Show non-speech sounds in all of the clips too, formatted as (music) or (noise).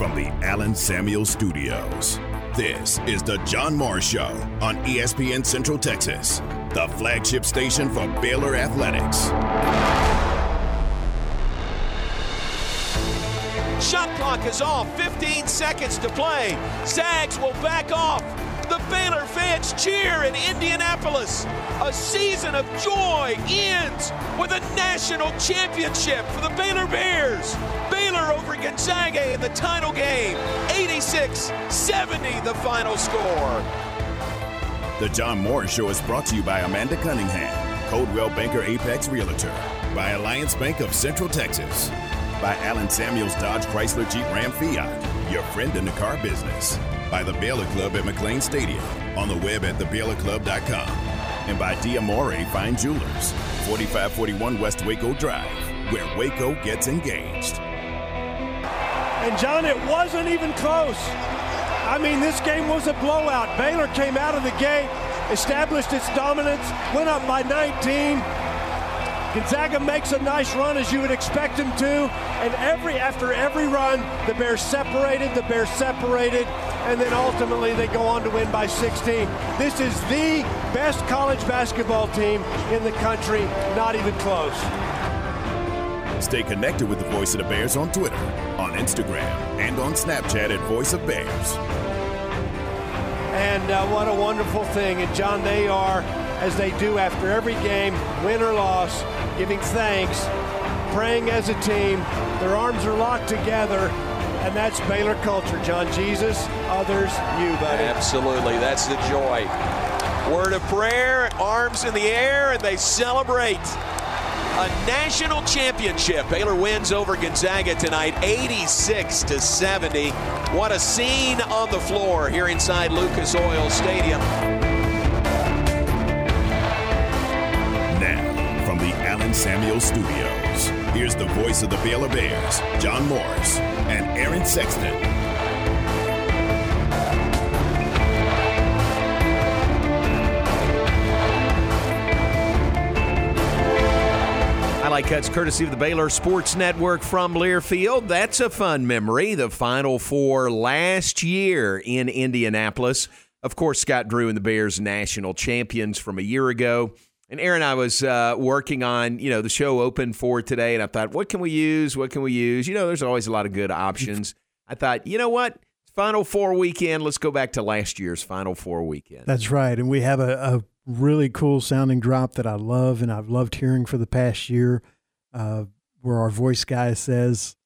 from the Allen Samuel Studios. This is the John Morris Show on ESPN Central Texas, the flagship station for Baylor Athletics. Shot clock is off, 15 seconds to play. Zags will back off. The Baylor fans cheer in Indianapolis. A season of joy ends with a national championship for the Baylor Bears. Baylor over Gonzaga in the title game. 86 70 the final score. The John Morris Show is brought to you by Amanda Cunningham, Coldwell Banker Apex Realtor, by Alliance Bank of Central Texas, by Allen Samuels Dodge Chrysler Jeep Ram Fiat, your friend in the car business, by the Baylor Club at McLane Stadium, on the web at thebaylorclub.com, and by Diamore Fine Jewelers, 4541 West Waco Drive, where Waco gets engaged. And John, it wasn't even close. I mean, this game was a blowout. Baylor came out of the gate, established its dominance, went up by 19. Gonzaga makes a nice run as you would expect them to, and every after every run, the Bears separated, the Bears separated, and then ultimately they go on to win by 16. This is the best college basketball team in the country, not even close. Stay connected with the Voice of the Bears on Twitter, on Instagram, and on Snapchat at Voice of Bears. And uh, what a wonderful thing. And John, they are, as they do after every game, win or loss, giving thanks, praying as a team. Their arms are locked together, and that's Baylor culture. John Jesus, others, you, buddy. Absolutely. That's the joy. Word of prayer, arms in the air, and they celebrate a national championship. Baylor wins over Gonzaga tonight, 86 to 70. What a scene on the floor here inside Lucas Oil Stadium. Samuel Studios, here's the voice of the Baylor Bears, John Morris, and Aaron Sexton. Highlight cuts courtesy of the Baylor Sports Network from Learfield. That's a fun memory. The Final Four last year in Indianapolis. Of course, Scott Drew and the Bears national champions from a year ago. And Aaron, I was uh, working on, you know, the show open for today, and I thought, what can we use? What can we use? You know, there's always a lot of good options. I thought, you know what? Final Four weekend. Let's go back to last year's Final Four weekend. That's right. And we have a, a really cool sounding drop that I love and I've loved hearing for the past year, uh, where our voice guy says,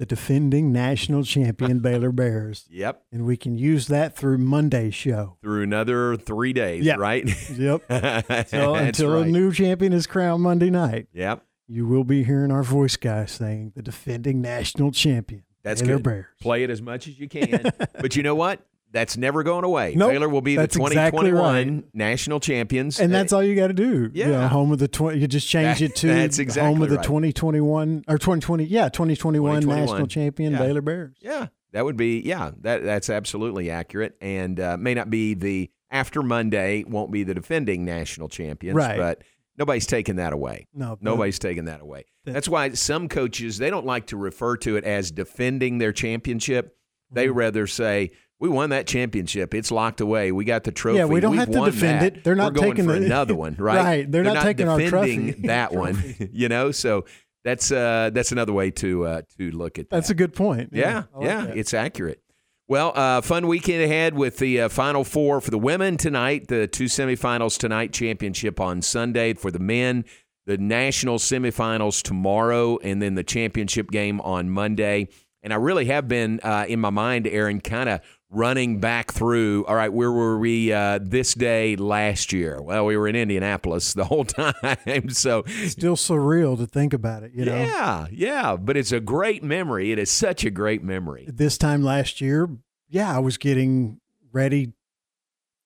the defending national champion (laughs) Baylor Bears. Yep. And we can use that through Monday's show. Through another three days, Yep. right? Yep. (laughs) So until a new champion is crowned Monday night, Yep. you will be hearing our voice guy saying the defending national champion. That's Baylor good. Bears. Play it as much as you can. (laughs) but you know what? That's never going away. Nope. Baylor will be the That's exactly 2021 right. national champions. And that's all you got to do. Yeah. You know, home of the 20, you just change That- it to that's home exactly of the right. 2021 or 2020. Yeah, 2021, 2021. national champion Yeah. Baylor Bears. Yeah, that would be yeah. That that's absolutely accurate, and uh, may not be the after Monday won't be the defending national champions, Right. But nobody's taking that away. No, nobody's taking that away. That's why some coaches they don't like to refer to it as defending their championship. They Mm-hmm. rather say. We won that championship. It's locked away. We got the trophy. Yeah, we don't We've have to defend that. it. They're not We're going taking for the- another one, right? (laughs) Right. They're not taking our defending trophy. (laughs) that one. (laughs) you know, so that's uh, that's another way to uh, to look at that. That's a good point. Yeah, I like yeah, it's accurate. Well, uh, fun weekend ahead with the uh, Final Four for the women tonight, the two semifinals tonight, championship on Sunday for the men, the national semifinals tomorrow, and then the championship game on Monday. And I really have been uh, in my mind, Aaron, kind of running back through. All right, where were we uh, this day last year? Well, we were in Indianapolis (laughs) the whole time, (laughs) so Still surreal to think about it, you know. yeah, yeah. But it's a great memory. It is such a great memory. This time last year, yeah, I was getting ready,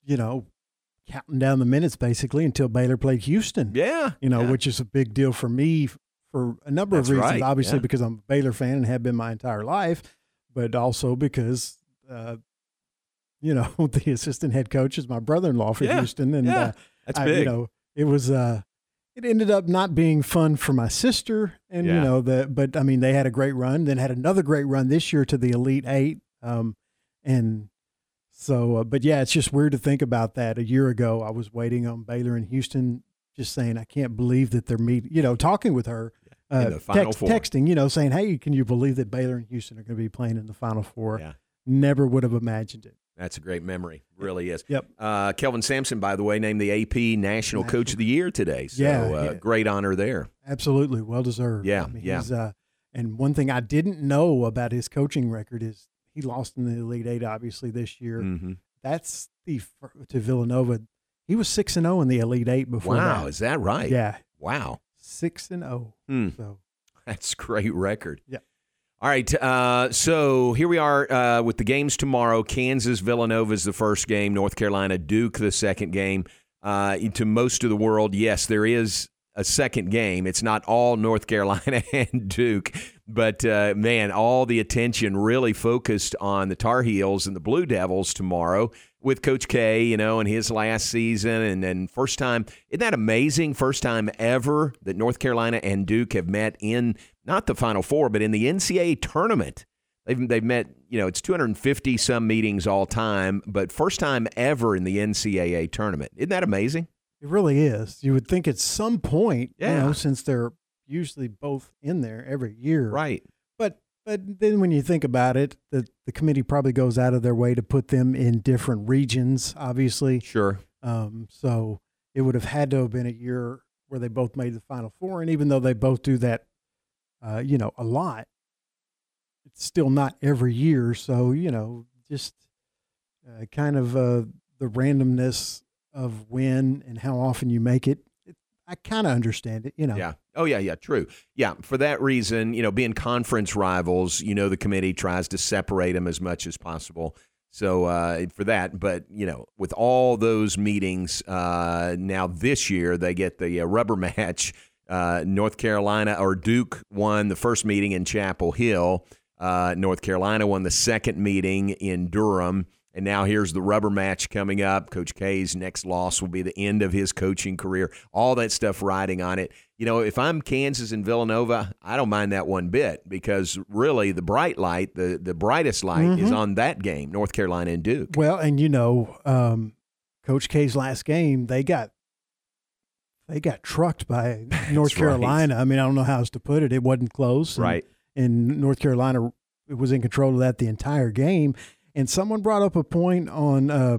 you know, counting down the minutes basically until Baylor played Houston. Yeah, You know, yeah. which is a big deal for me for a number That's of reasons. right, Obviously, yeah. because I'm a Baylor fan and have been my entire life, but also because, uh, you know, (laughs) the assistant head coach is my brother-in-law for Yeah, Houston, and yeah. uh, That's I- big. you know, it was uh, it ended up not being fun for my sister, and Yeah. you know the. But I mean, they had a great run, then had another great run this year to the Elite Eight, um, and so. Uh, but yeah, it's just weird to think about that. A year ago, I was waiting on Baylor and Houston, just saying I can't believe that they're meeting. You know, talking with her, In uh, the Final text, Four. texting, you know, saying, "Hey, can you believe that Baylor and Houston are going to be playing in the Final Four? Yeah. Never would have imagined it. That's a great memory. Really is. Yep. Uh, Kelvin Sampson, by the way, named the AP National, Coach of the Year today. So Yeah, uh, yeah. great honor there. Absolutely, well deserved. Yeah, I mean, yeah. He's, uh, and one thing I didn't know about his coaching record is he lost in the Elite Eight, obviously this year. hmm That's the to Villanova. He was six and zero in the Elite Eight before. Wow, that. is that right? Yeah, Wow, six and zero. Hmm. So that's a great record. Yeah. All right, uh, so here we are uh, with the games tomorrow. Kansas Villanova is the first game. North Carolina Duke the second game. Uh, to most of the world, yes, there is a second game. It's not all North Carolina (laughs) and Duke, but uh, man, all the attention really focused on the Tar Heels and the Blue Devils tomorrow with Coach K, you know, in his last season, and then first time. Isn't that amazing? First time ever that North Carolina and Duke have met in not the Final Four, but in the NCAA tournament. They've they've met, you know, it's 250 some meetings all time, but first time ever in the NCAA tournament. Isn't that amazing? it really is. You would think at some point, you Yeah. know, since they're usually both in there every year, Right. But but then when you think about it, the the committee probably goes out of their way to put them in different regions. Obviously, Sure. Um, so it would have had to have been a year where they both made the Final Four, and even though they both do that, uh, you know, a lot, it's still not every year. So you know, just uh, kind of uh, the randomness of when and how often you make it. it I kind of understand it. You know, Yeah. Oh, yeah, yeah, true. Yeah, for that reason, you know, being conference rivals, you know, the committee tries to separate them as much as possible. So uh, for that, but you know, with all those meetings uh, now this year, they get the uh, rubber (laughs) match. Uh, North Carolina or Duke won the first meeting in Chapel Hill. Uh, North Carolina won the second meeting in Durham. And now here's the rubber match coming up. Coach K's next loss will be the end of his coaching career. All that stuff riding on it. You know, if I'm Kansas and Villanova, I don't mind that one bit because really the bright light, the, the brightest light is on that game, North Carolina and Duke. Well, and you know, um, Coach K's last game, they got they got trucked by (laughs) North right. Carolina. I mean, I don't know how else to put it. It wasn't close, and- Right. And North Carolina was in control of that the entire game. And someone brought up a point on uh,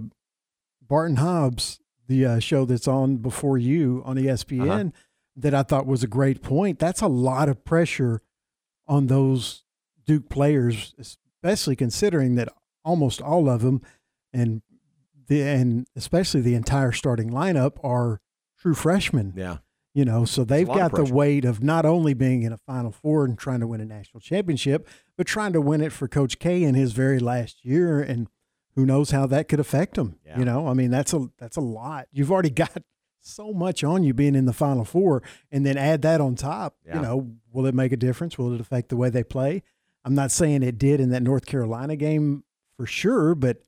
Barton Hobbs, the uh, show that's on before you on ESPN, Uh-huh. that I thought was a great point. That's a lot of pressure on those Duke players, especially considering that almost all of them, and the and especially the entire starting lineup are true freshmen. Yeah. You know, so they've got the weight of not only being in a Final Four and trying to win a national championship, but trying to win it for Coach K in his very last year, and who knows how that could affect him. Yeah. You know, I mean that's a that's a lot. You've already (laughs) got so much on you being in the Final Four, and then add that on top. Yeah. You know, will it make a difference? Will it affect the way they play? I'm not saying it did in that North Carolina game for sure, but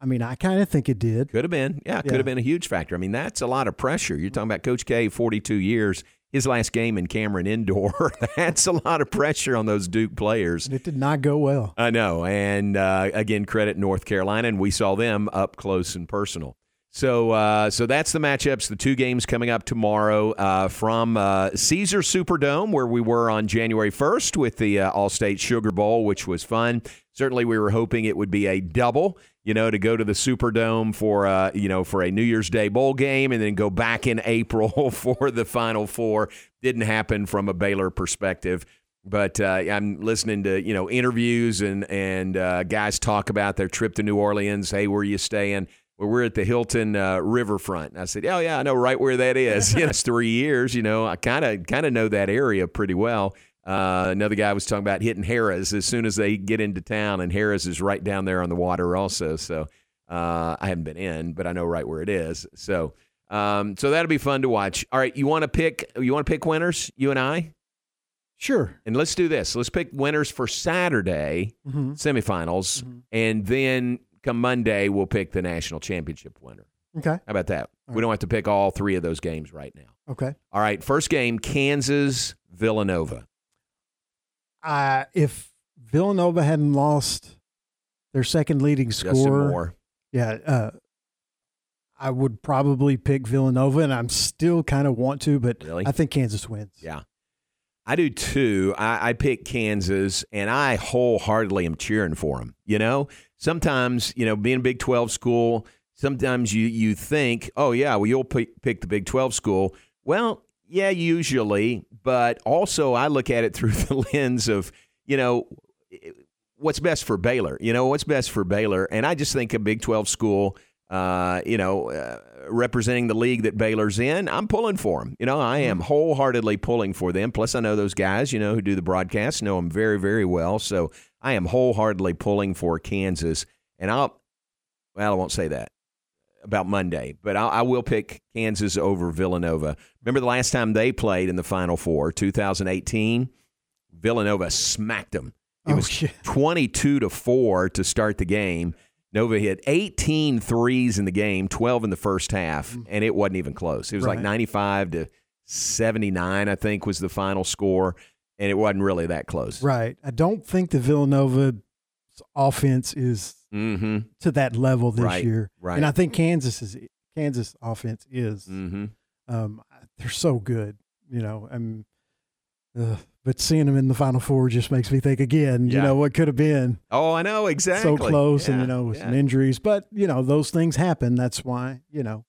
I mean, I kind of think it did. Could have been. Yeah, could Yeah. have been a huge factor. I mean, that's a lot of pressure. You're talking about Coach K, 42 years. His last game in Cameron Indoor. (laughs) that's a lot of pressure on those Duke players. And it did not go well. I know. And uh, again, credit North Carolina, and we saw them up close and personal. So, uh, so that's the matchups. The two games coming up tomorrow uh, from uh, Caesar Superdome, where we were on January 1st with the uh, Allstate Sugar Bowl, which was fun. Certainly, we were hoping it would be a double. You know, to go to the Superdome for uh, you know for a New Year's Day bowl game, and then go back in (laughs) April for the Final Four. Didn't happen from a Baylor perspective. But uh, I'm listening to you know interviews and and uh, guys talk about their trip to New Orleans. Hey, where you staying? Well, we're at the Hilton uh, Riverfront. And I said, Oh yeah, I know right where that is. (laughs) know, it's three years. You know, I kind of kind of know that area pretty well. Uh, another guy was talking about hitting Harrah's as soon as they get into town, and Harrah's is right down there on the water also. So uh, I haven't been in, but I know right where it is. So um, so that'll be fun to watch. All right, you want to pick you want to pick winners? You and I. Sure. And let's do this. Let's pick winners for Saturday Mhm. semifinals, Mhm. and then come Monday we'll pick the national championship winner. Okay. How about that? All We don't have to pick all three of those games right now. Okay. All right, first game Kansas Villanova. Uh, if Villanova hadn't lost their second leading scorer, yeah, uh, I would probably pick Villanova, and I'm still kind of want to, but Really? I think Kansas wins. Yeah. I do too. I, I pick Kansas, and I wholeheartedly am cheering for them. You know, sometimes you know, being a Big Twelve school, sometimes you you think, oh yeah, well you'll pick, pick the Big Twelve school. Well, yeah, usually, but also I look at it (laughs) through the lens of you know what's best for Baylor. You know what's best for Baylor, and I just think a Big Twelve school. Uh, you know, uh, representing the league that Baylor's in, I'm pulling for them. You know, I am wholeheartedly pulling for them. Plus, I know those guys, you know, who do the broadcast, know them very, very well. So I am wholeheartedly pulling for Kansas. And I'll, well, I won't say that about Monday, but I'll, I will pick Kansas over Villanova. Remember the last time they played in the Final Four, 2018? Villanova smacked them. It Oh, was yeah. 22 to 4 to start the game. Nova hit 18 threes in the game, 12 in the first half, mm. and it wasn't even close. It was like 95 to 79, I think, was the final score, and it wasn't really that close. Right. I don't think the Villanova offense is Mm-hmm. to that level this Right, year, right. and I think Kansas is Kansas offense is. Mm-hmm. Um, they're so good, you know. And uh, but seeing them in the Final Four just makes me think again. You know what could have been Oh, I know exactly. so close, and you know with yeah. some injuries. But you know those things happen. That's why you know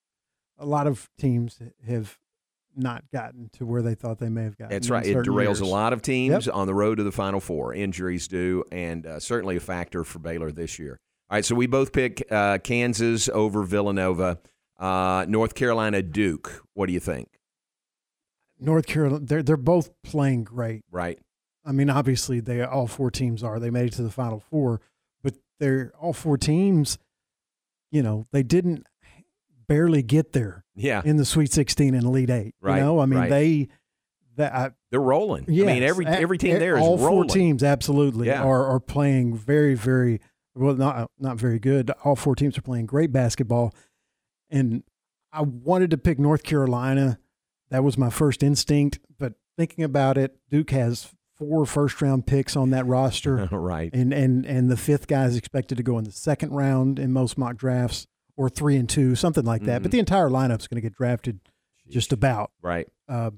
a lot of teams have not gotten to where they thought they may have gotten. That's right. It derails years. a lot of teams Yep. on the road to the Final Four. Injuries do, and uh, certainly a factor for Baylor this year. All right, so we both pick uh, Kansas over Villanova. Uh, North Carolina Duke. What do you think? North Carolina, they're they're both playing great. Right. I mean, obviously, they all four teams are. They made it to the Final Four, but they're all four teams. You know, they didn't barely get there Yeah. in the Sweet 16 and Elite Eight. Right, You know, I mean, right. they that I, They're rolling. I mean, every every team there is all rolling. four teams absolutely Yeah. are are playing very very well. Not not very good. All four teams are playing great basketball, and I wanted to pick North Carolina. That was my first instinct, but thinking about it, Duke has four first round picks on that roster. (laughs) right. and and and the fifth guy is expected to go in the second round in most mock drafts or three and two something like that Mhm. but the entire lineup's going to get drafted just about Right. uh,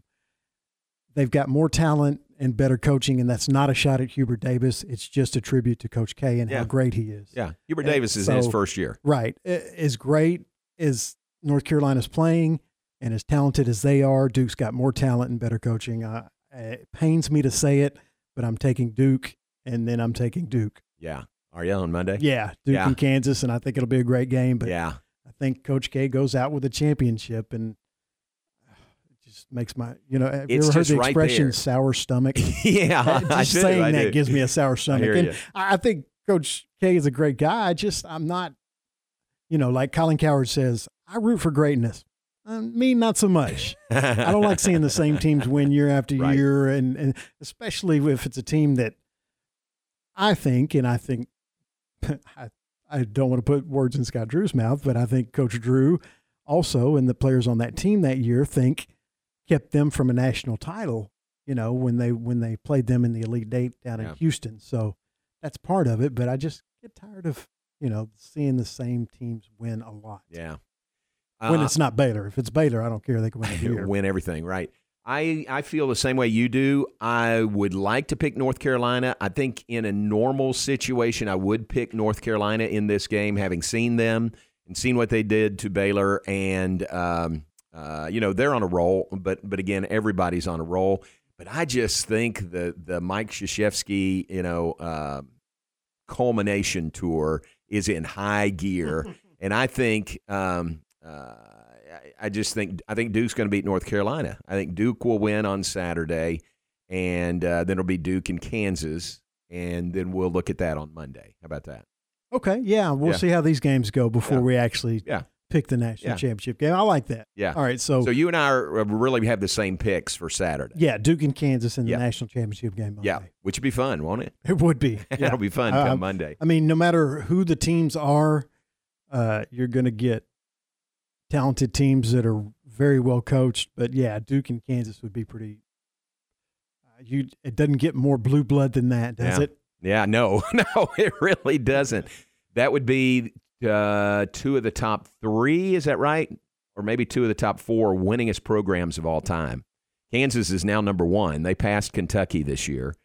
they've got more talent and better coaching and that's not a shot at hubert davis it's just a tribute to coach k and Yeah. how great he is Yeah. Hubert And Davis is in his first year. right as great as north carolina's playing and as talented as they are duke's got more talent and better coaching uh, it pains me to say it but i'm taking duke and then i'm taking duke Yeah. Are you on Monday? Yeah, Duke Yeah. and Kansas, and I think it'll be a great game. But Yeah. I think Coach K goes out with a championship, and it just makes my you know. Have you It's ever heard the expression there. "sour stomach"? (laughs) yeah. I just do, saying I that do. gives me a sour (laughs) stomach, hear and you. I I think Coach K is a great guy. I just I'm not, you know, like Colin Cowherd says, I root for greatness. Uh, me, not so much. I don't like seeing the same teams win year after (laughs) Right. year, and, and especially if it's a team that I think, and I think (laughs) I, I don't want to put words in Scott Drew's mouth, but I think Coach Drew also and the players on that team that year think kept them from a national title. You know when they when they played them in the Elite Eight down Yeah. in Houston, so that's part of it. But I just get tired of you know seeing the same teams win a lot. yeah. When Uh, it's not Baylor, if it's Baylor, I don't care. They can win (laughs) win everything, right? I, I feel the same way you do. I would like to pick North Carolina. I think in a normal situation, I would pick North Carolina in this game, having seen them and seen what they did to Baylor. And, um, uh, you know, they're on a roll, but, but again, everybody's on a roll. But I just think the, the Mike Krzyzewski, you know, uh, culmination tour is in high gear. (laughs) and I think um, uh, I, just think I think Duke's going to beat North Carolina. I think Duke will win on Saturday, and uh, then it'll be Duke and Kansas, and then we'll look at that on Monday. How about that? Okay, yeah, we'll Yeah. see how these games go before Yeah. we actually Yeah. pick the national Yeah. championship game. I like that. Yeah. All right, so, So you and I are, uh, really have the same picks for Saturday. yeah, Duke and Kansas in the national championship game. Monday. Yeah, which would be fun, won't it? it would be. (laughs) Yeah. That'll be fun Uh, come Monday. I mean, no matter who the teams are, uh, you're going to get talented teams that are very well coached. But yeah, Duke and Kansas would be pretty. Uh, you it doesn't get more blue blood than that, does yeah. it? Yeah, no, (laughs) no, it really doesn't. That would be uh, two of the top three. Is that right? Or maybe two of the top four winningest programs of all time. Kansas is now number one. They passed Kentucky this year.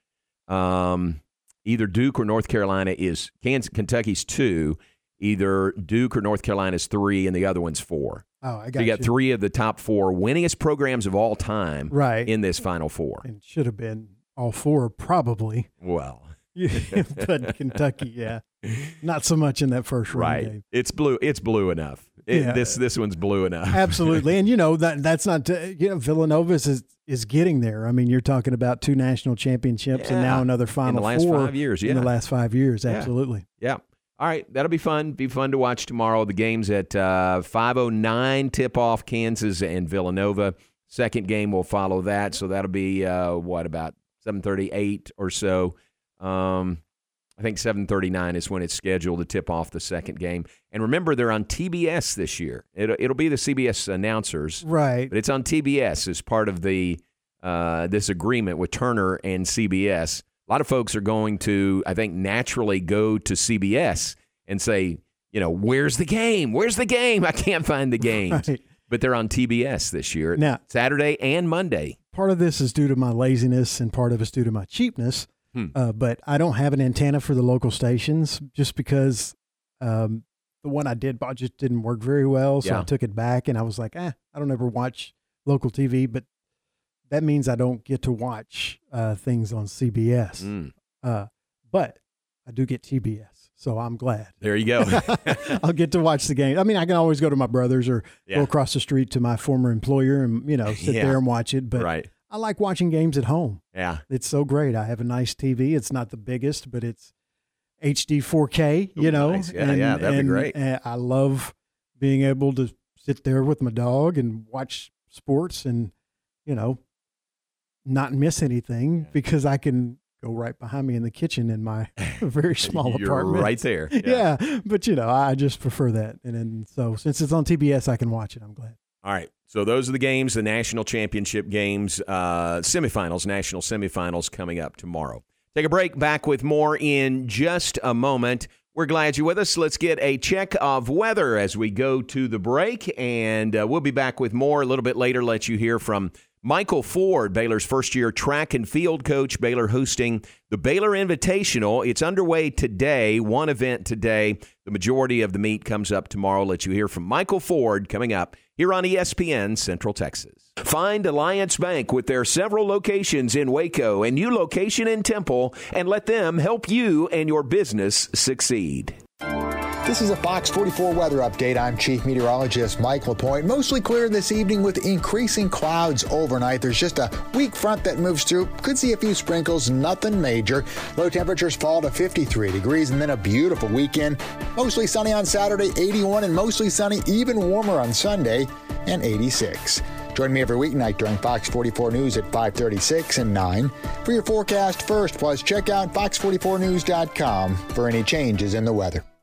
Um, either Duke or North Carolina is Kansas. Kentucky's two. Either Duke or North Carolina's three, and the other one's four. Oh, I got so you got you. three of the top four winningest programs of all time right in this Final Four. and should have been all four probably. Well, (laughs) but Kentucky, yeah, not so much in that first round right. game. It's blue. It's blue enough. It- Yeah. This this one's blue enough. Absolutely, and you know that that's not to, you know Villanova is is getting there. I mean, you're talking about two national championships and now another final in the last four five years. in Yeah. the last five years. Yeah. Absolutely. Yeah. All right, that'll be fun. Be fun to watch tomorrow. The games at uh, 5:09 tip off Kansas and Villanova. Second game will follow that, so that'll be uh, what about 7:38 or so. Um, I think 7:39 is when it's scheduled to tip off the second game. And remember, they're on TBS this year. It'll, it'll be the CBS announcers, Right. but it's on TBS as part of the uh, this agreement with Turner and CBS. A lot of folks are going to, I think, naturally go to CBS and say, you know, where's the game? Where's the game? I can't find the games. (laughs) Right. But they're on TBS this year, Now- Saturday and Monday. Part of this is due to my laziness, and part of it's due to my cheapness. Hmm. Uh, but I don't have an antenna for the local stations just because um, the one I did bought just didn't work very well. So Yeah. I took it back, and I was like, eh, I don't ever watch local TV, but that means I don't get to watch uh, things on CBS. Mm, Uh, but I do get TBS, so I'm glad. there you go. (laughs) (laughs) I'll get to watch the game. I mean, I can always go to my brother's or Yeah. go across the street to my former employer and you know sit Yeah. there and watch it. But right. I like watching games at home. Yeah. It's so great. I have a nice TV. It's not the biggest, but it's HD 4K. You Ooh, know, nice. Yeah, yeah, that'd be great. uh, I love being able to sit there with my dog and watch sports and you know not miss anything because I can go right behind me in the kitchen in my (laughs) (laughs) very small apartment. right there. (laughs) Yeah. but you know, I just prefer that. And then so since it's on TBS, I can watch it. I'm glad. All right. So those are the games, the national championship games, uh, semifinals, national semifinals coming up tomorrow. Take a break. Back with more in just a moment. We're glad you're with us. Let's get a check of weather as we go to the break, and uh, we'll be back with more a little bit later. Let you hear from Michael Ford, Baylor's first year track and field coach. Baylor hosting the Baylor Invitational. It's underway today, one event today. The majority of the meet comes up tomorrow. Let you hear from Michael Ford coming up here on ESPN Central Texas. Find Alliance Bank with their several locations in Waco and new location in Temple and let them help you and your business succeed. This is a Fox 44 weather update. I'm Chief Meteorologist Mike LaPointe. Mostly clear this evening with increasing clouds overnight. There's just a weak front that moves through. Could see a few sprinkles, nothing major. Low temperatures fall to 53 degrees and then a beautiful weekend. Mostly sunny on Saturday, 81, and mostly sunny, even warmer on Sunday, and 86. Join me every weeknight during Fox 44 News at 536 and 9 for your forecast first. Plus, check out fox44news.com for any changes in the weather.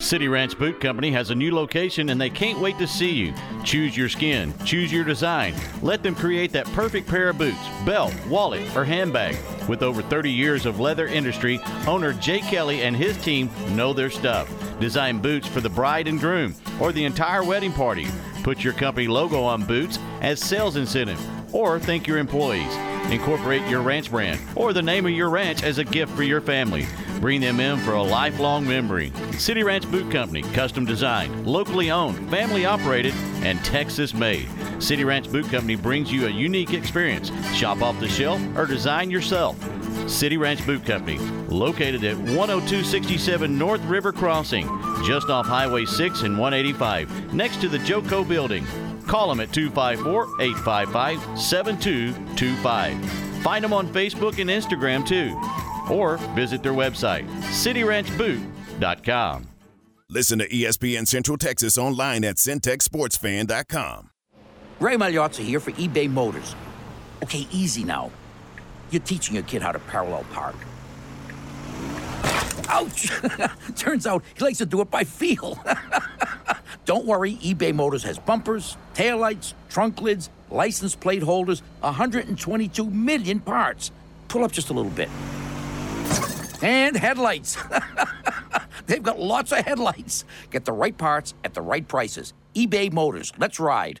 City Ranch Boot Company has a new location and they can't wait to see you. Choose your skin, choose your design. Let them create that perfect pair of boots, belt, wallet, or handbag. With over 30 years of leather industry, owner Jay Kelly and his team know their stuff. Design boots for the bride and groom or the entire wedding party. Put your company logo on boots as sales incentive or thank your employees. Incorporate your ranch brand or the name of your ranch as a gift for your family. Bring them in for a lifelong memory. City Ranch Boot Company, custom designed, locally owned, family operated, and Texas made. City Ranch Boot Company brings you a unique experience. Shop off the shelf or design yourself. City Ranch Boot Company, located at 10267 North River Crossing, just off Highway 6 and 185, next to the Joco Building. Call them at 254 855 7225. Find them on Facebook and Instagram too. Or visit their website, cityranchboot.com. Listen to ESPN Central Texas online at centexsportsfan.com. Ray Magliozzi here for eBay Motors. Okay, easy now. You're teaching your kid how to parallel park. Ouch! (laughs) Turns out he likes to do it by feel. (laughs) Don't worry, eBay Motors has bumpers, taillights, trunk lids, license plate holders, 122 million parts. Pull up just a little bit. And headlights. (laughs) They've got lots of headlights. Get the right parts at the right prices. eBay Motors. Let's ride.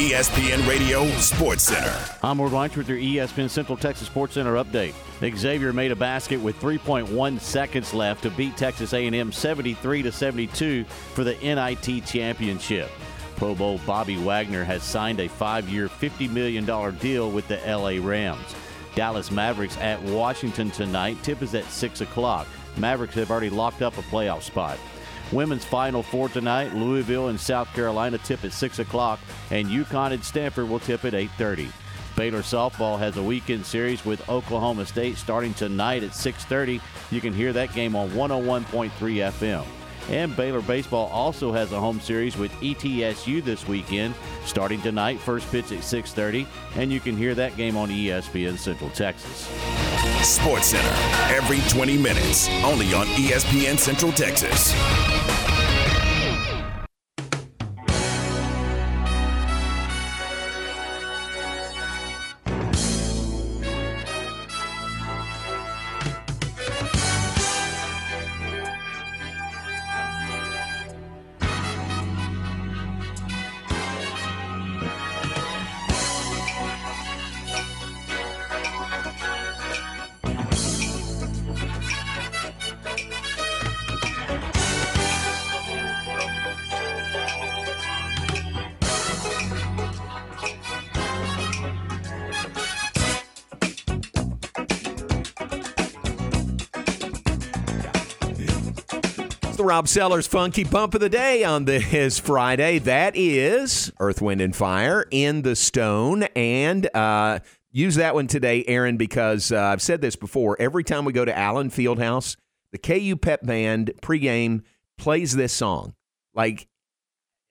ESPN Radio Sports Center. I'm Ward Weich with your ESPN Central Texas Sports Center update. Xavier made a basket with 3.1 seconds left to beat Texas A&M 73 to 72 for the NIT championship. Pro Bowl Bobby Wagner has signed a five-year, $50 million deal with the LA Rams. Dallas Mavericks at Washington tonight. Tip is at 6 o'clock. Mavericks have already locked up a playoff spot. Women's Final Four tonight. Louisville and South Carolina tip at 6 o'clock, and UConn and Stanford will tip at 8.30. Baylor softball has a weekend series with Oklahoma State starting tonight at 6:30. You can hear that game on 101.3 FM. And Baylor baseball also has a home series with ETSU this weekend, starting tonight. First pitch at 6:30, and you can hear that game on ESPN Central Texas. Sports Center, every 20 minutes, only on ESPN Central Texas. Rob Sellers Funky Bump of the Day on this Friday. That is Earth, Wind, and Fire in the Stone. And uh, use that one today, Aaron, because uh, I've said this before. Every time we go to Allen Fieldhouse, the KU Pep Band pregame plays this song. Like,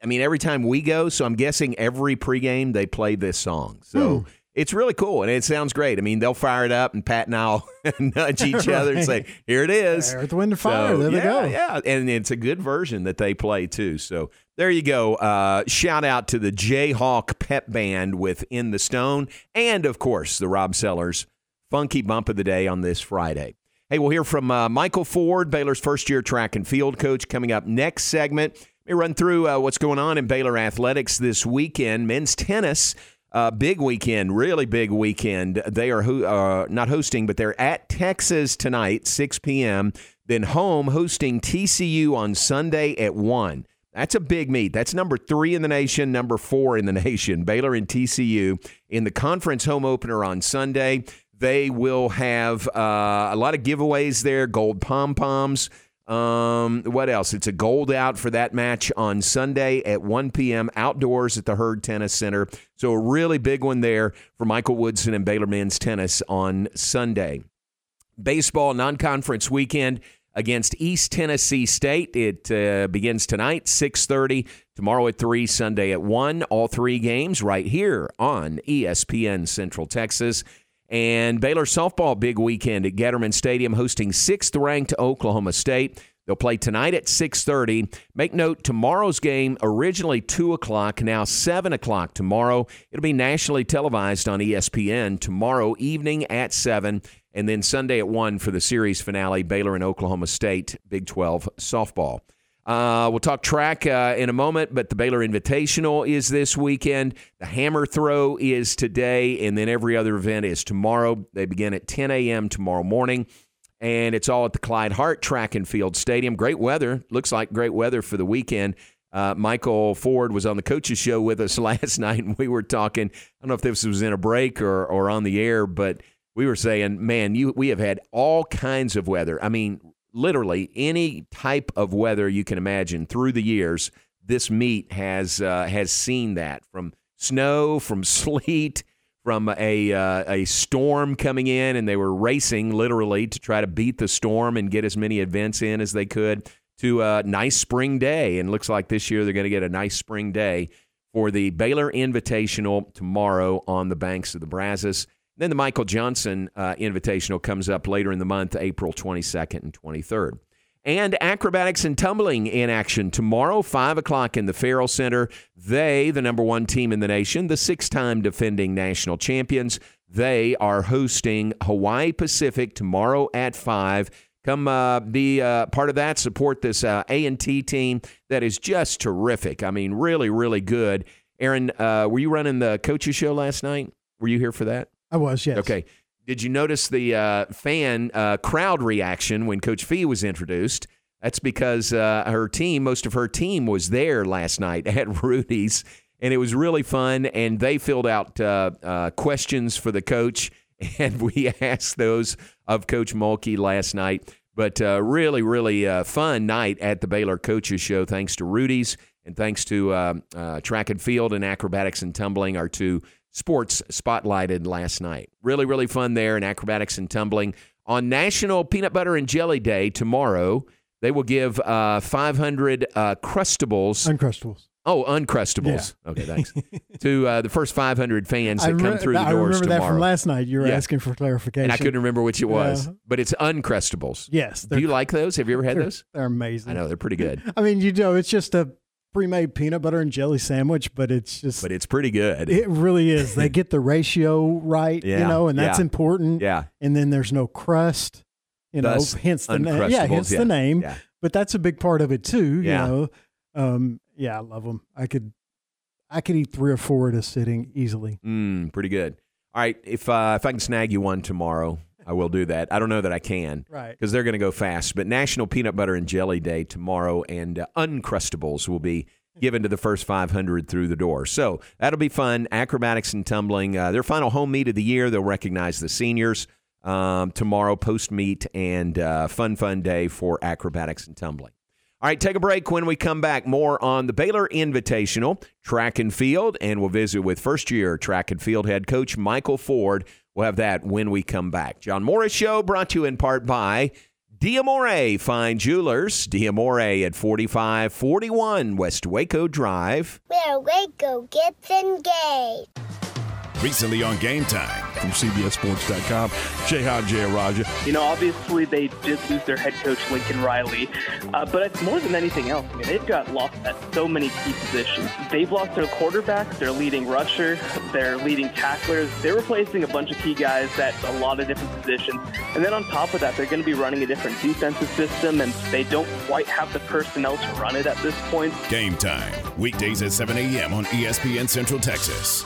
I mean, every time we go, so I'm guessing every pregame they play this song. So. Hmm. It's really cool and it sounds great. I mean, they'll fire it up and Pat and I'll (laughs) nudge each (laughs) other and say, "Here it is." Earth, Wind, and Fire. there yeah, they go. Yeah, and it's a good version that they play too. So there you go. Uh, shout out to the Jayhawk Pep Band with "In the Stone," and of course the Rob Sellers Funky Bump of the Day on this Friday. Hey, we'll hear from uh, Michael Ford, Baylor's first-year track and field coach, coming up next segment. Let me run through uh, what's going on in Baylor athletics this weekend. Men's tennis. Uh, big weekend, really big weekend. They are ho- uh, not hosting, but they're at Texas tonight, 6 p.m. Then home hosting TCU on Sunday at 1. That's a big meet. That's number three in the nation, number four in the (laughs) nation. Baylor and TCU in the conference home opener on Sunday. They will have uh, a lot of giveaways there, gold pom poms. Um, what else? It's a gold out for that match on Sunday at 1 p.m. outdoors at the Hurd Tennis Center. So a really big one there for Michael Woodson and Baylor men's tennis on Sunday. Baseball non-conference weekend against East Tennessee State. It uh, begins tonight, 6:30, tomorrow at 3, Sunday at 1. All three games right here on ESPN Central Texas. And Baylor softball big weekend at Getterman Stadium hosting sixth ranked Oklahoma State. They'll play tonight at 6:30. Make note, tomorrow's game originally 2 o'clock, now 7 o'clock tomorrow. It'll be nationally televised on ESPN tomorrow evening at 7, and then Sunday at 1 for the series finale, Baylor and Oklahoma State Big 12 softball. Uh, we'll talk track uh, in a moment, but the Baylor Invitational is this weekend. The hammer throw is today, and then every other event is tomorrow. They begin at 10 a.m. tomorrow morning, and it's all at the Clyde Hart Track and Field Stadium. Great weather. Looks like great weather for the weekend. Uh, Michael Ford was on the coaches show with us (laughs) last night, and we were talking. I don't know if this was in a break or, or on the air, but we were saying, man, you we have had all kinds of weather. I mean, literally any type of weather you can imagine through the years. This meet has uh, has seen that from snow, from (laughs) sleet, from a uh, a storm coming in, and they were racing literally to try to beat the storm and get as many events in as they could. To a nice spring day, and looks like this year they're going to get a nice spring day for the Baylor Invitational tomorrow on the banks of the Brazos. Then the Michael Johnson uh, Invitational comes up later in the month, April 22nd and 23rd. And acrobatics and tumbling in action tomorrow, 5 o'clock in the Ferrell Center. They, the number one team in the nation, the six time defending national champions, they are hosting Hawaii Pacific tomorrow at 5. Come uh, be uh, part of that. Support this uh, A&T team that is just terrific. I mean, really, really good. Aaron, uh, were you running the coaches show last night? Were you here for that? I was, yes. Okay. Did you notice the uh, fan uh, crowd reaction when Coach Fee was introduced? That's because uh, her team, most of her team, was there last night (laughs) at Rudy's, and it was really fun. And they filled out uh, uh, questions for the coach, (laughs) and we (laughs) asked those of Coach Mulkey last night. But uh, really, really fun night at the Baylor Coaches Show, thanks to Rudy's and thanks to track and field and acrobatics and tumbling, our two sports spotlighted last night. Really, really fun there in acrobatics and tumbling. On National Peanut Butter and Jelly Day tomorrow, they will give uh, 500 uh, Crustables. Uncrustables. Oh, Uncrustables. Yeah. Okay, thanks. (laughs) to uh, the first 500 fans that come through the doors tomorrow. I remember that from last night. You were yeah. asking for clarification. And I couldn't remember which it was, yeah. but it's Uncrustables. Yes. Do you like those? Have you ever had they're, those? They're amazing. I know, they're pretty good. I mean, you know, it's just a pre-made peanut butter and jelly sandwich, but it's just But it's pretty good. It really is. they (laughs) get the ratio right, yeah, you know, and that's yeah. important. Yeah. And then there's no crust, you know, hence the name. Yeah, hence yeah. the name. Yeah. But that's a big part of it too, you Yeah. know. Um, yeah, I love them. I could I could eat 3 or 4 at a sitting easily. Mm, pretty good. All right, if uh, if I can snag you one tomorrow, I will do that. I don't know that I can, Right. Because they're going to go fast. But National Peanut Butter and Jelly Day tomorrow, and uh, Uncrustables will be given to the first 500 through the door. So that'll be fun. Acrobatics and tumbling. Uh, their final home meet of the year. They'll recognize the seniors um, tomorrow, post meet, and uh, fun, fun day for acrobatics and tumbling. All right, take a break. When we come back, more on the Baylor Invitational, track and field, and we'll visit with first year track and field head coach Michael Ford. We'll have that when we come back. John Morris Show brought to you in part by Diamore Fine Jewelers. Diamore at 4541 West Waco Drive. Where Waco gets engaged. Recently on Game Time. From CBSSports.com, Jayhan Jayaraja. You know, obviously they did lose their head coach Lincoln Riley, uh, but it's more than anything else. I mean, they've got lost at so many key positions. They've lost their quarterback, their leading rusher, their leading tacklers. They're replacing a bunch of key guys at a lot of different positions, and then on top of that, they're going to be running a different defensive system, and they don't quite have the personnel to run it at this point. Game Time. Weekdays at 7 a.m. on ESPN Central Texas.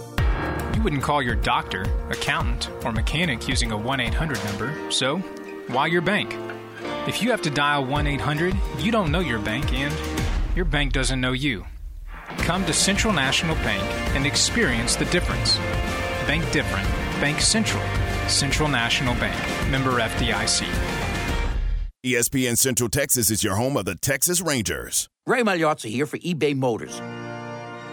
You wouldn't call your doctor, accountant, or mechanic using a 1 800 number, so why your bank? If you have to dial 1 800, you don't know your bank and your bank doesn't know you. Come to Central National Bank and experience the difference. Bank different. Bank Central. Central National Bank. Member FDIC. ESPN Central Texas is your home of the Texas Rangers. Ray Magliozzi here for eBay Motors.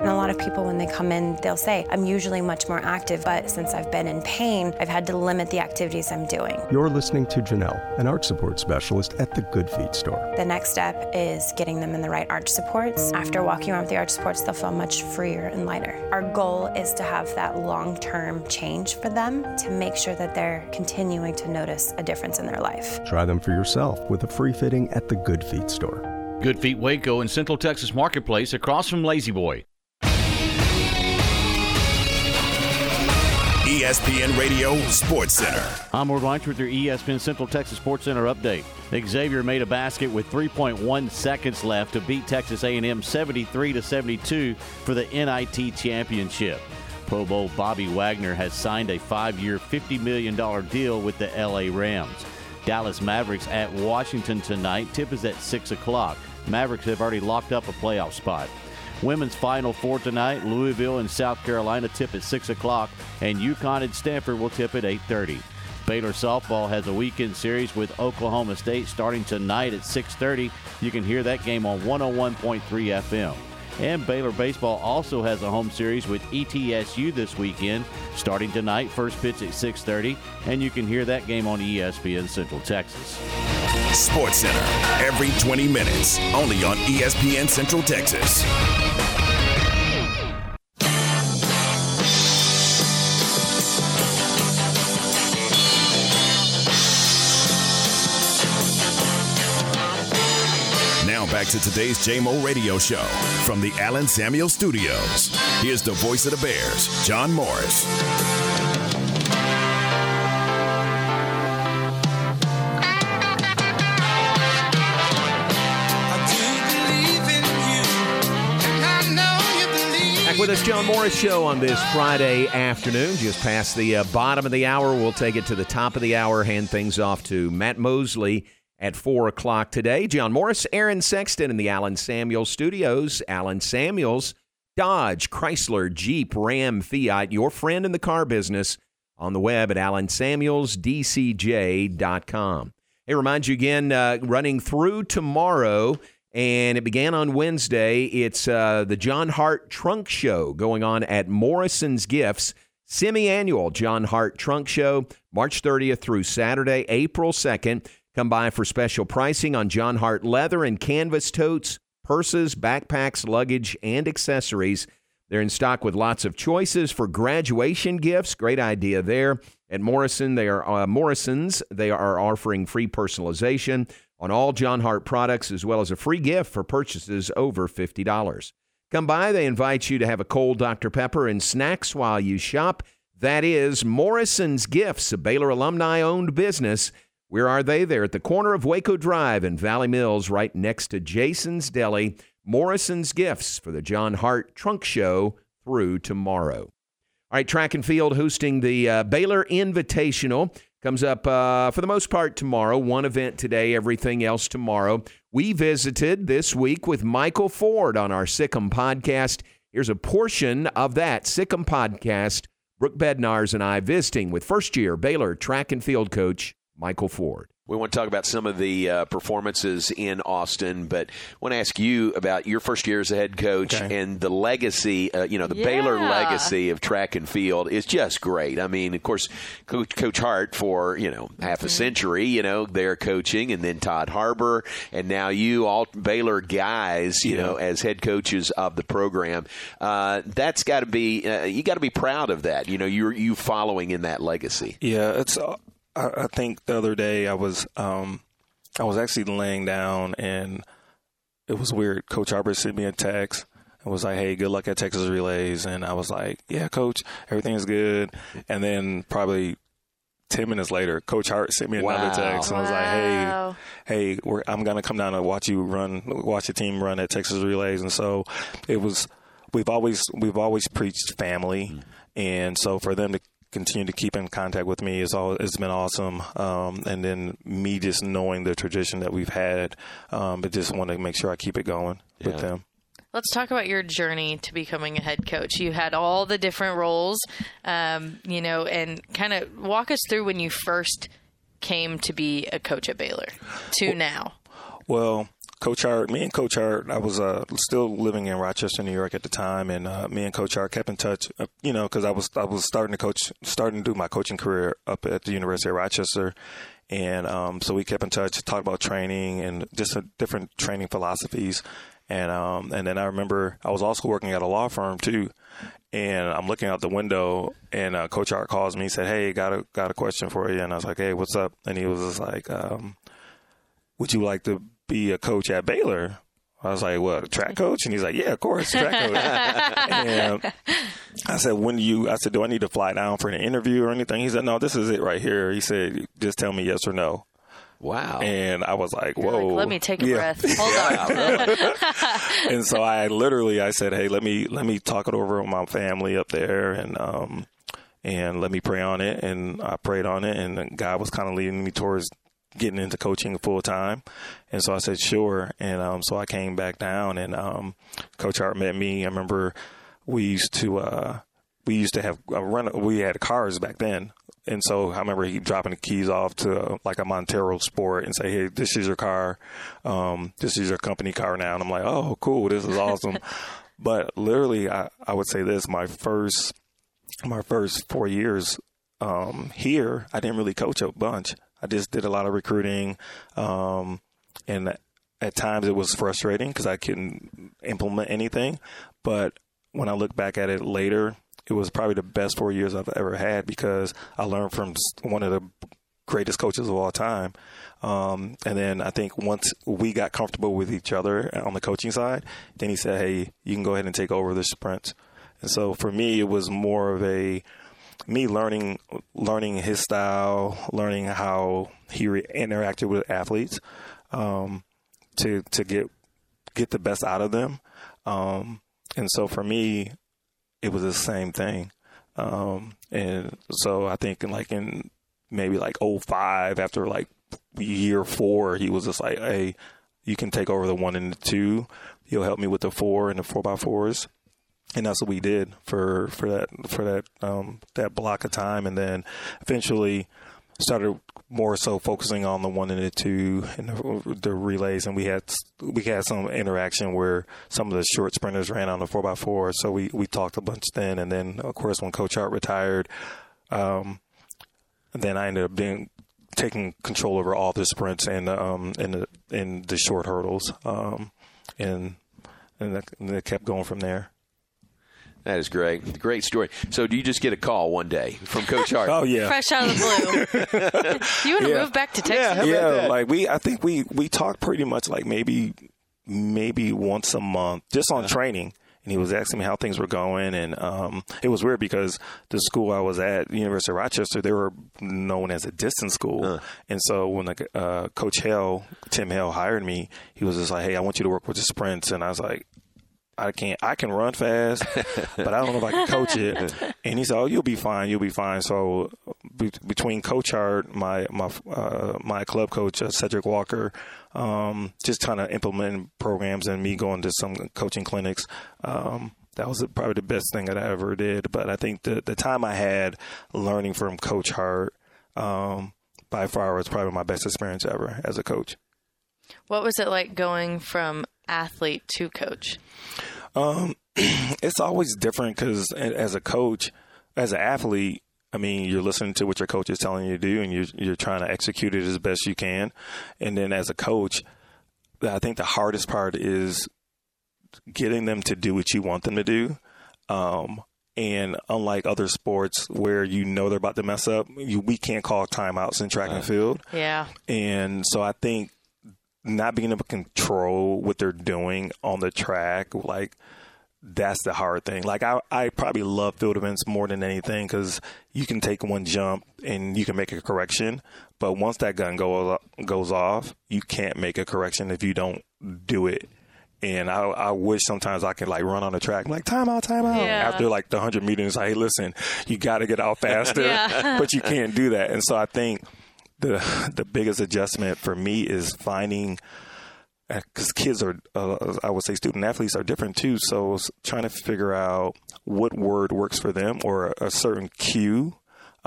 And a lot of people, when they come in, they'll say, I'm usually much more active, but since I've been in pain, I've had to limit the activities I'm doing. You're listening to Janelle, an arch support specialist at the Good Feet store. The next step is getting them in the right arch supports. After walking around with the arch supports, they'll feel much freer and lighter. Our goal is to have that long term change for them to make sure that they're continuing to notice a difference in their life. Try them for yourself with a free fitting at the Good Feet store. Good Feet Waco in Central Texas Marketplace across from La-Z-Boy. ESPN Radio Sports Center. I'm Ward Lunch with your ESPN Central Texas Sports Center update. Xavier made a basket with 3.1 seconds left to beat Texas A&M 73 to 72 for the NIT championship. Pro Bowl Bobby Wagner has signed a five-year, $50 million deal with the LA Rams. Dallas Mavericks at Washington tonight. Tip is at 6 o'clock. Mavericks have already locked up a playoff spot. Women's Final Four tonight. Louisville and South Carolina tip at 6 o'clock, and UConn and Stanford will tip at 8.30. Baylor softball has a weekend series with Oklahoma State starting tonight at 6:30. You can hear that game on 101.3 FM. And Baylor baseball also has a home series with ETSU this weekend, starting tonight. First pitch at 6:30, and you can hear that game on ESPN Central Texas. Sports Center every 20 minutes, only on ESPN Central Texas. Now back to today's JMO radio show from the Allen Samuel Studios. Here's the voice of the Bears, John Morris. Back with us, John Morris Show on this Friday afternoon. Just past the uh, bottom of the hour. We'll take it to the top of the hour, hand things off to Matt Mosley at 4 o'clock today. John Morris, Aaron Sexton in the Allen Samuels studios. Allen Samuels, Dodge, Chrysler, Jeep, Ram, Fiat, your friend in the car business on the web at allensamuelsdcj.com. Hey, remind you again, uh, running through tomorrow – and it began on Wednesday. It's uh, the John Hart Trunk Show going on at Morrison's Gifts, semi annual John Hart Trunk Show, March 30th through Saturday, April 2nd. Come by for special pricing on John Hart leather and canvas totes, purses, backpacks, luggage, and accessories. They're in stock with lots of choices for graduation gifts. Great idea there. At Morrison, they are uh, Morrison's. They are offering free personalization on all John Hart products, as well as a free gift for purchases over $50. Come by, they invite you to have a cold Dr. Pepper and snacks while you shop. That is Morrison's Gifts, a Baylor alumni owned business. Where are they? They're at the corner of Waco Drive and Valley Mills, right next to Jason's Deli. Morrison's Gifts for the John Hart Trunk Show through tomorrow. All right, track and field hosting the uh, Baylor Invitational. Comes up uh, for the most part tomorrow. One event today, everything else tomorrow. We visited this week with Michael Ford on our Sic 'Em podcast. Here's a portion of that Sic 'Em podcast. Brooke Bednarz and I visiting with first year Baylor track and field coach Michael Ford. We want to talk about some of the uh, performances in Austin, but I want to ask you about your first year as a head coach okay. and the legacy. Uh, you know, the yeah. Baylor legacy of track and field is just great. I mean, of course, Coach, Coach Hart for you know half a mm-hmm. century, you know, there coaching, and then Todd Harbour, and now you all Baylor guys, you yeah. know, as head coaches of the program. Uh, that's got to be uh, you got to be proud of that. You know, you're you following in that legacy. Yeah, it's I, I think the other day I was um, I was actually laying down and it was weird. Coach Harbour sent me a text and was like, "Hey, good luck at Texas Relays," and I was like, "Yeah, Coach, everything is good." And then probably ten minutes later, Coach Hart sent me another wow. text and wow. was like, "Hey, hey, I'm gonna come down and watch you run, watch the team run at Texas Relays." And so it was. We've always we've always preached family, And so for them to continue to keep in contact with me is all it's been awesome. Um, and then me just knowing the tradition that we've had, um, but just want to make sure I keep it going yeah. with them. Let's talk about your journey to becoming a head coach. You had all the different roles, um, you know, and kind of walk us through when you first came to be a coach at Baylor to well, now. Well, Coach Hart, me and Coach Hart, I was uh, still living in Rochester, New York at the time, and uh, me and Coach Hart kept in touch. Uh, you know, because I was I was starting to coach, starting to do my coaching career up at the University of Rochester, and um, so we kept in touch, talked about training and just different training philosophies, and um, and then I remember I was also working at a law firm too, and I'm looking out the window, and uh, Coach Hart calls me. He said, "Hey, got a got a question for you," and I was like, "Hey, what's up?" And he was just like, um, "Would you like to?" Be a coach at Baylor. I was like, "What, a track (laughs) coach?" And he's like, "Yeah, of course, track coach." (laughs) and I said, "When do you?" I said, "Do I need to fly down for an interview or anything?" He said, "No, this is it right here." He said, "Just tell me yes or no." Wow. And I was like, whoa. Like, let me take a yeah. breath. Hold on. (laughs) and so I literally I said, hey, let me let me talk it over with my family up there and um and let me pray on it and I prayed on it and God was kind of leading me towards getting into coaching full time. And so I said, sure. And um, so I came back down and um, Coach Hart met me. I remember we used to, uh, we used to have a run, we had cars back then. And so I remember he dropping the keys off to uh, like a Montero Sport and say, "Hey, this is your car. Um, this is your company car now." And I'm like, "Oh, cool! This is awesome." (laughs) but literally, I, I would say this: my first my first four years um, here, I didn't really coach a bunch. I just did a lot of recruiting, um, and at times it was frustrating because I couldn't implement anything. But when I look back at it later, it was probably the best four years I've ever had because I learned from one of the greatest coaches of all time. Um, and then I think once we got comfortable with each other on the coaching side, then he said, "Hey, you can go ahead and take over the sprints." And so for me, it was more of a me learning learning his style, learning how he re- interacted with athletes, um, to to get get the best out of them. Um, and so for me, it was the same thing. Um, and so I think in like in maybe like 05 after like year four, he was just like, Hey, you can take over the one and the two. He'll help me with the four and the four by fours and that's what we did for for that for that um, that block of time, and then eventually started more so focusing on the one and the two and the, the, relays, and we had we had some interaction where some of the short sprinters ran on the four x four, so we we talked a bunch then, and then of course when Coach Hart retired, um, then I ended up being taking control over all the sprints and um and the and the short hurdles, um, and and that, and it kept going from there. That is great. Great story. So, do you just get a call one day from Coach Hart? (laughs) oh yeah, fresh out of the blue. (laughs) you want to yeah. move back to Texas? Yeah, yeah like we, I think we we talk pretty much like maybe maybe once a month, just on uh-huh. training. And he was asking me how things were going, and um, it was weird because the school I was at, University of Rochester, they were known as a distance school. Uh. And so when the, uh, Coach Hale, Tim Hale, hired me, he was just like, "Hey, I want you to work with the sprints," and I was like, I can't. I can run fast, (laughs) but I don't know if I can coach it. (laughs) And he said, "Oh, you'll be fine. You'll be fine." So be, between Coach Hart, my my uh, my club coach uh, Cedric Walker, um, just trying to implement programs, and me going to some coaching clinics. Um, that was probably the best thing that I ever did. But I think the the time I had learning from Coach Hart, um, by far was probably my best experience ever as a coach. What was it like going from athlete to coach? Um, (clears throat) it's always different because as a coach, as an athlete, I mean, you're listening to what your coach is telling you to do, and you're you're trying to execute it as best you can. And then as a coach, I think the hardest part is getting them to do what you want them to do. Um, and unlike other sports where you know they're about to mess up, you, we can't call timeouts in track and field. Yeah. And so I think not being able to control what they're doing on the track, like that's the hard thing. Like I, I probably love field events more than anything because you can take one jump and you can make a correction. But once that gun goes goes off, you can't make a correction if you don't do it And I, I wish sometimes I could like run on the track, like time out, time out. Yeah. After like the hundred meters, hey, listen, you got to get out (laughs) faster, Yeah. but you can't do that. And so I think the (laughs) the biggest adjustment for me is finding because kids are, uh, I would say, student athletes are different too. So trying to figure out what word works for them or a, a certain cue.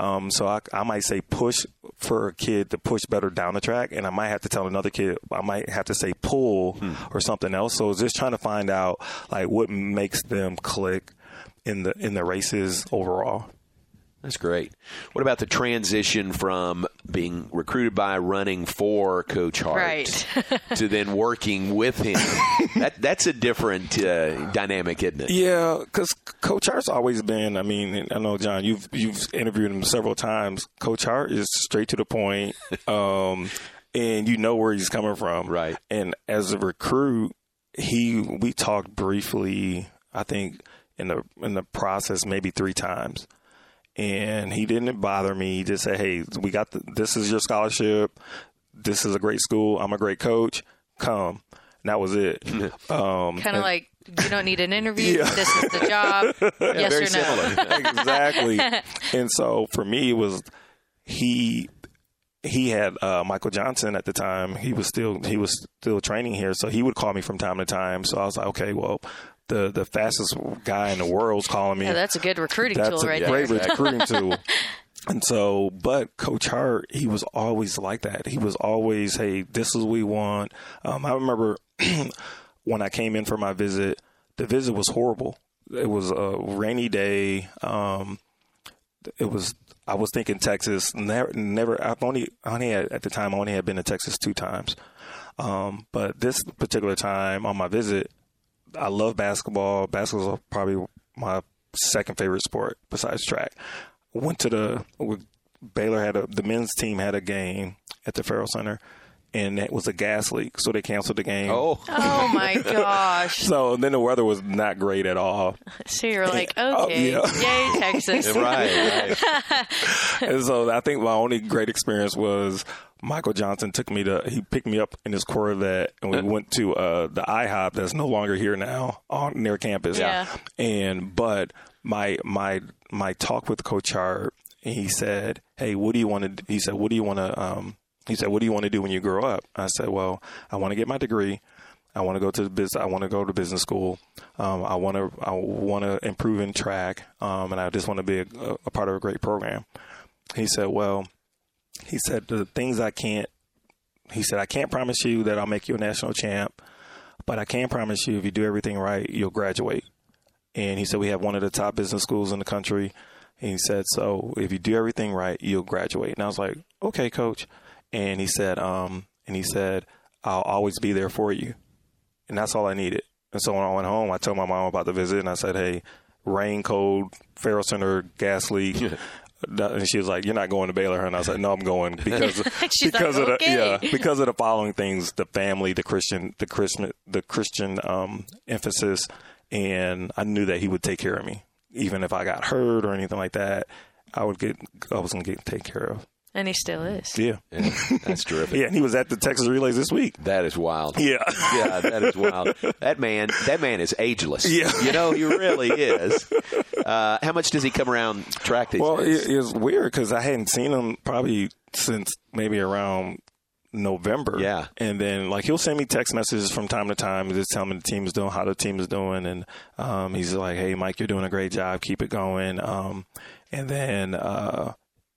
Um, so I, I might say push for a kid to push better down the track, and I might have to tell another kid I might have to say pull or something else. So just trying to find out like what makes them click in the in the races overall. That's great. What about the transition from being recruited by running for Coach Hart Right. (laughs) to then working with him? that that's a different uh, dynamic, isn't it? Yeah, because Coach Hart's always been. I mean, I know John. You've you've interviewed him several times. Coach Hart is straight to the point, (laughs) um, and you know where he's coming from. Right. And as a recruit, he we talked briefly. I think in the in the process maybe three times, and he didn't bother me. He just said, "Hey, we got the, this is your scholarship. This is a great school. I'm a great coach. Come." And that was it. Um, Kind of like you don't need an interview. Yeah. This is the job. (laughs) yes very or no? (laughs) exactly. (laughs) And so for me, it was he he had uh, Michael Johnson at the time. He was still he was still training here, so he would call me from time to time. So I was like, okay, well, the the fastest guy in the world's calling me. Yeah, that's a good recruiting That's tool right there. That's a great recruiting (laughs) tool. And so, but Coach Hart, he was always like that. He was always, hey, this is what we want. Um, I remember (clears throat) when I came in for my visit, the visit was horrible. It was a rainy day. Um, it was. I was thinking Texas. Never, never. I've only, I only had, at the time, I only had been to Texas two times. Um, but this particular time on my visit, I love basketball. Basketball is probably my second favorite sport besides track. Went to the Baylor had a the men's team had a game at the Ferrell Center, and it was a gas leak, so they canceled the game. Oh, (laughs) Oh my gosh! So then the weather was not great at all. (laughs) So you're like, (laughs) Oh, okay, yeah. yay Texas! right? and so I think my only great experience was Michael Johnson took me to he picked me up in his Corvette and we went to uh, the IHOP that's no longer here now on near campus. Yeah. And but my my my talk with Coach Hart, he said, "Hey, what do you want to?" He said, "What do you want to?" Um, he said, "What do you want to do when you grow up?" I said, "Well, I want to get my degree." I want to go to the business. I want to go to business school. Um, I want to. I want to improve in track, um, and I just want to be a, a part of a great program. He said, "Well, he said the things I can't." He said, "I can't promise you that I'll make you a national champ, but I can promise you if you do everything right, you'll graduate." And he said, "We have one of the top business schools in the country." And he said, "So if you do everything right, you'll graduate." And I was like, "Okay, coach." And he said, um, and he said, "I'll always be there for you." and that's all I needed. And so when I went home, I told my mom about the visit, and I said, "Hey, rain, cold, Ferrell Center, gas leak." And she was like, "You're not going to Baylor," Her and I was like, "No, I'm going (laughs) because because like, of the yeah because of the following things: the family, the Christian, the Christian, the Christian um, emphasis, and I knew that he would take care of me, even if I got hurt or anything like that. I would get, I was gonna get taken care of. And he still is. Yeah, that's terrific. (laughs) yeah. And he was at the Texas Relays this week. That is wild. Yeah, yeah, that is wild. (laughs) That man, that man is ageless. Yeah. you know he really is. Uh, how much does he come around track these Well, days? it, it was weird because I hadn't seen him probably since maybe around November. Yeah. and then like he'll send me text messages from time to time, just tell me the team is doing, how the team is doing, and um, he's like, "Hey, Mike, you're doing a great job. Keep it going." Um, and then uh,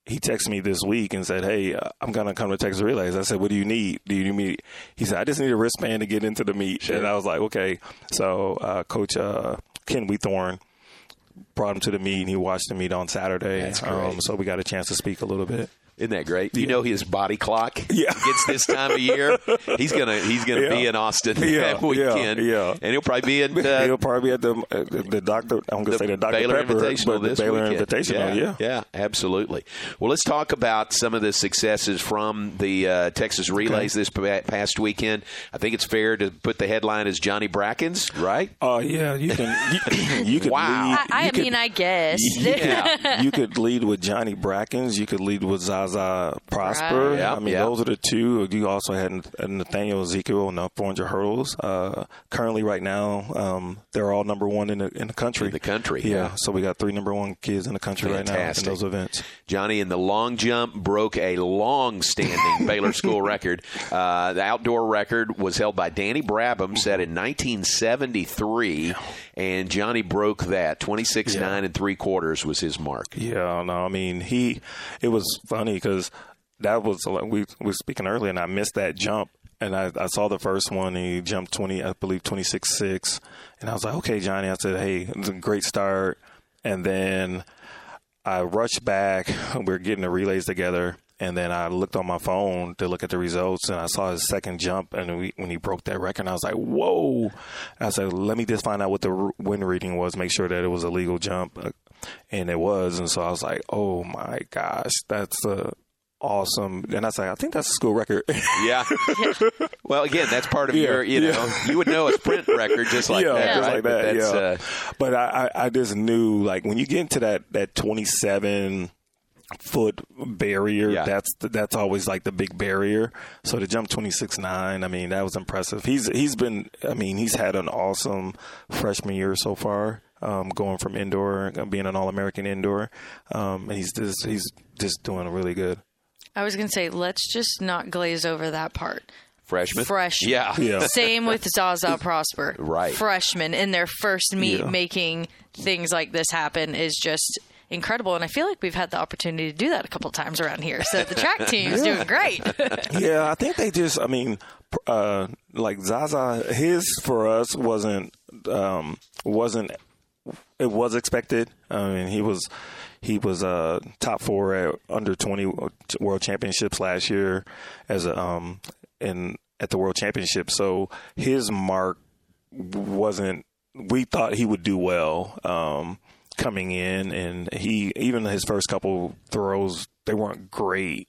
he texted me this week and said, "Hey, uh, I'm gonna come to Texas Relays." I said, "What do you need? Do you need me?" He said, "I just need a wristband to get into the meet." And I was like, "Okay." So uh, Coach uh, Ken Wheathorn brought him to the meet, and he watched the meet on Saturday. That's great. Um, so we got a chance to speak a little bit. Isn't that great? You know his body clock (laughs) Yeah. gets this time of year. He's gonna he's gonna be in Austin Yeah, that weekend. yeah, yeah. and he'll probably be in uh, He'll probably be at the uh, the, the doctor. I'm gonna the say the Dr Baylor Pepper, Invitational but the this Baylor weekend. Invitational. Yeah, yeah, absolutely. Well, let's talk about some of the successes from the uh, Texas relays this past weekend. I think it's fair to put the headline as Johnny Brackens, right? Oh yeah, you can. You, (coughs) you could Wow. lead. I, I you could- mean, I guess. Yeah, you could lead with Johnny Brackens. You could lead with Zaza Prosper. Right. Yep, I mean, yep. those are the two. You also had Nathaniel Ezekiel in the 400 hurdles. Uh, currently, right now, um, they're all number one in the in the country. In the country, yeah. yeah. So we got three number one kids in the country right now in those events. Johnny in the long jump broke a long-standing (laughs) Baylor school record. Uh, the outdoor record was held by Danny Brabham, set in 1973, and Johnny broke that. 26 nine and three quarters was his mark. Yeah, no, I mean he. It was funny because that was we we were speaking earlier, and I missed that jump. And I, I saw the first one, and he jumped twenty, I believe twenty six six, and I was like, okay, Johnny. I said, hey, it was a great start. And then I rushed back. (laughs) We're getting the relays together, and then I looked on my phone to look at the results, and I saw his second jump. And we, when he broke that record, I was like, "Whoa!" I said, "Let me just find out what the wind reading was, make sure that it was a legal jump." Uh, And it was, and so I was like, "Oh my gosh, that's uh, awesome!" And I was like, "I think that's a school record." (laughs) Yeah. well, again, that's part of Yeah, your, you know, yeah. you would know a sprint record just like yeah, that, just right? like But that. that's, yeah. uh, but I, I, I just knew like when you get into that that twenty seven foot barrier, Yeah. that's that's always like the big barrier. So to jump twenty six nine, I mean that was impressive. He's he's been, I mean he's had an awesome freshman year so far. Um, going from indoor, being an All American indoor, um, and he's just he's just doing really good. I was going to say, let's just not glaze over that part. freshman. Freshman. Yeah. (laughs) Yeah. Same with Zaza Prosper. Right. Freshman in their first meet Yeah. making things like this happen is just incredible. And I feel like we've had the opportunity to do that a couple times around here. So the track team is (laughs) doing great. (laughs) yeah, I think they just. I mean, uh, like Zaza, his for us wasn't um, wasn't. It was expected. I mean, he was he was uh, top four at under twenty world championships last year as a um in at the world championship. So his mark wasn't. We thought he would do well. Um, coming in and he even his first couple throws they weren't great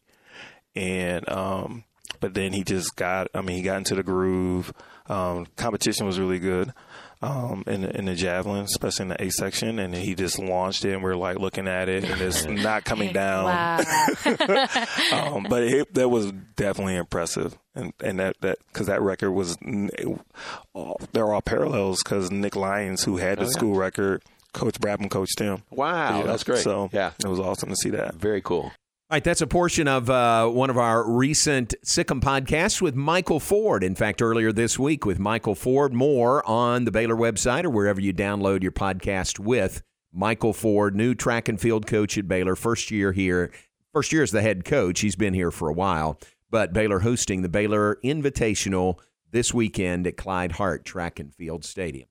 and um but then he just got I mean he got into the groove um competition was really good um in the, in the javelin especially in the A section and he just launched it and we're like looking at it and it's (laughs) not coming down Wow. (laughs) um, but it, that was definitely impressive, and and that that because that record was it, all, there are all parallels because Nick Lyons, who had the Oh, yeah. school record, Coach Brabham coached him. Wow, Yeah, that's great. So yeah, it was awesome to see that. Very cool. All right, that's a portion of uh, one of our recent Sic 'Em podcasts with Michael Ford. In fact, earlier this week with Michael Ford. More on the Baylor website or wherever you download your podcast with Michael Ford, new track and field coach at Baylor, first year here. First year as the head coach. He's been here for a while, but Baylor hosting the Baylor Invitational this weekend at Clyde Hart Track and Field Stadium.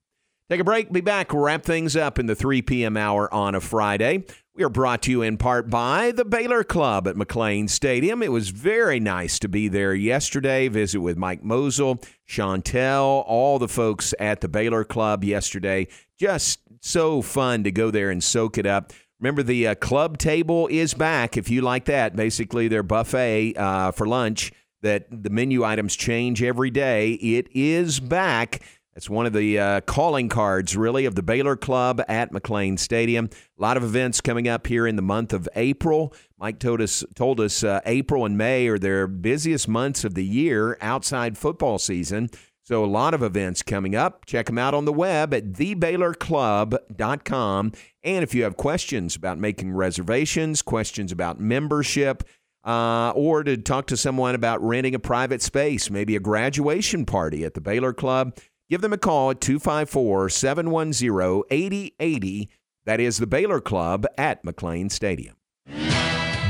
Take a break, be back, wrap things up in the 3 p.m. hour on a Friday. We are brought to you in part by the Baylor Club at McLane Stadium. It was very nice to be there yesterday, visit with Mike Mosel, Chantel, all the folks at the Baylor Club yesterday. Just so fun to go there and soak it up. Remember, the uh, club table is back if you like that. Basically, their buffet uh, for lunch that the menu items change every day. It is back. That's one of the uh, calling cards, really, of the Baylor Club at McLane Stadium. A lot of events coming up here in the month of April. Mike told us told us uh, April and May are their busiest months of the year outside football season. So a lot of events coming up. Check them out on the web at thebaylorclub.com. And if you have questions about making reservations, questions about membership, uh, or to talk to someone about renting a private space, maybe a graduation party at the Baylor Club, give them a call at 254 710 8080. That is the Baylor Club at McLane Stadium.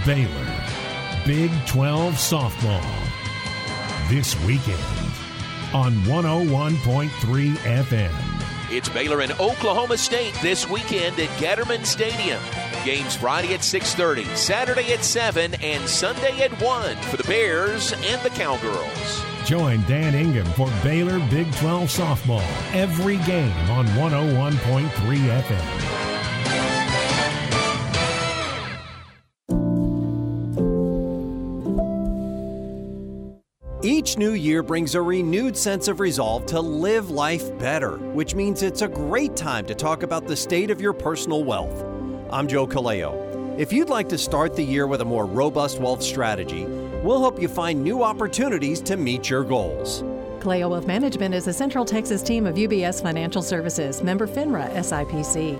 Baylor, Big 12 softball. This weekend on 101.3 FM. It's Baylor and Oklahoma State this weekend at Getterman Stadium. Games Friday at 6:30, Saturday at 7, and Sunday at 1 for the Bears and the Cowgirls. Join Dan Ingham for Baylor Big 12 softball every game on 101.3 FM. Each new year brings a renewed sense of resolve to live life better, which means it's a great time to talk about the state of your personal wealth. I'm Joe Kaleo. If you'd like to start the year with a more robust wealth strategy, we'll help you find new opportunities to meet your goals. Clio Wealth Management is a Central Texas team of UBS Financial Services, member FINRA SIPC.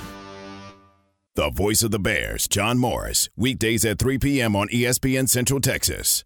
The voice of the Bears, John Morris, weekdays at 3 p.m. on ESPN Central Texas.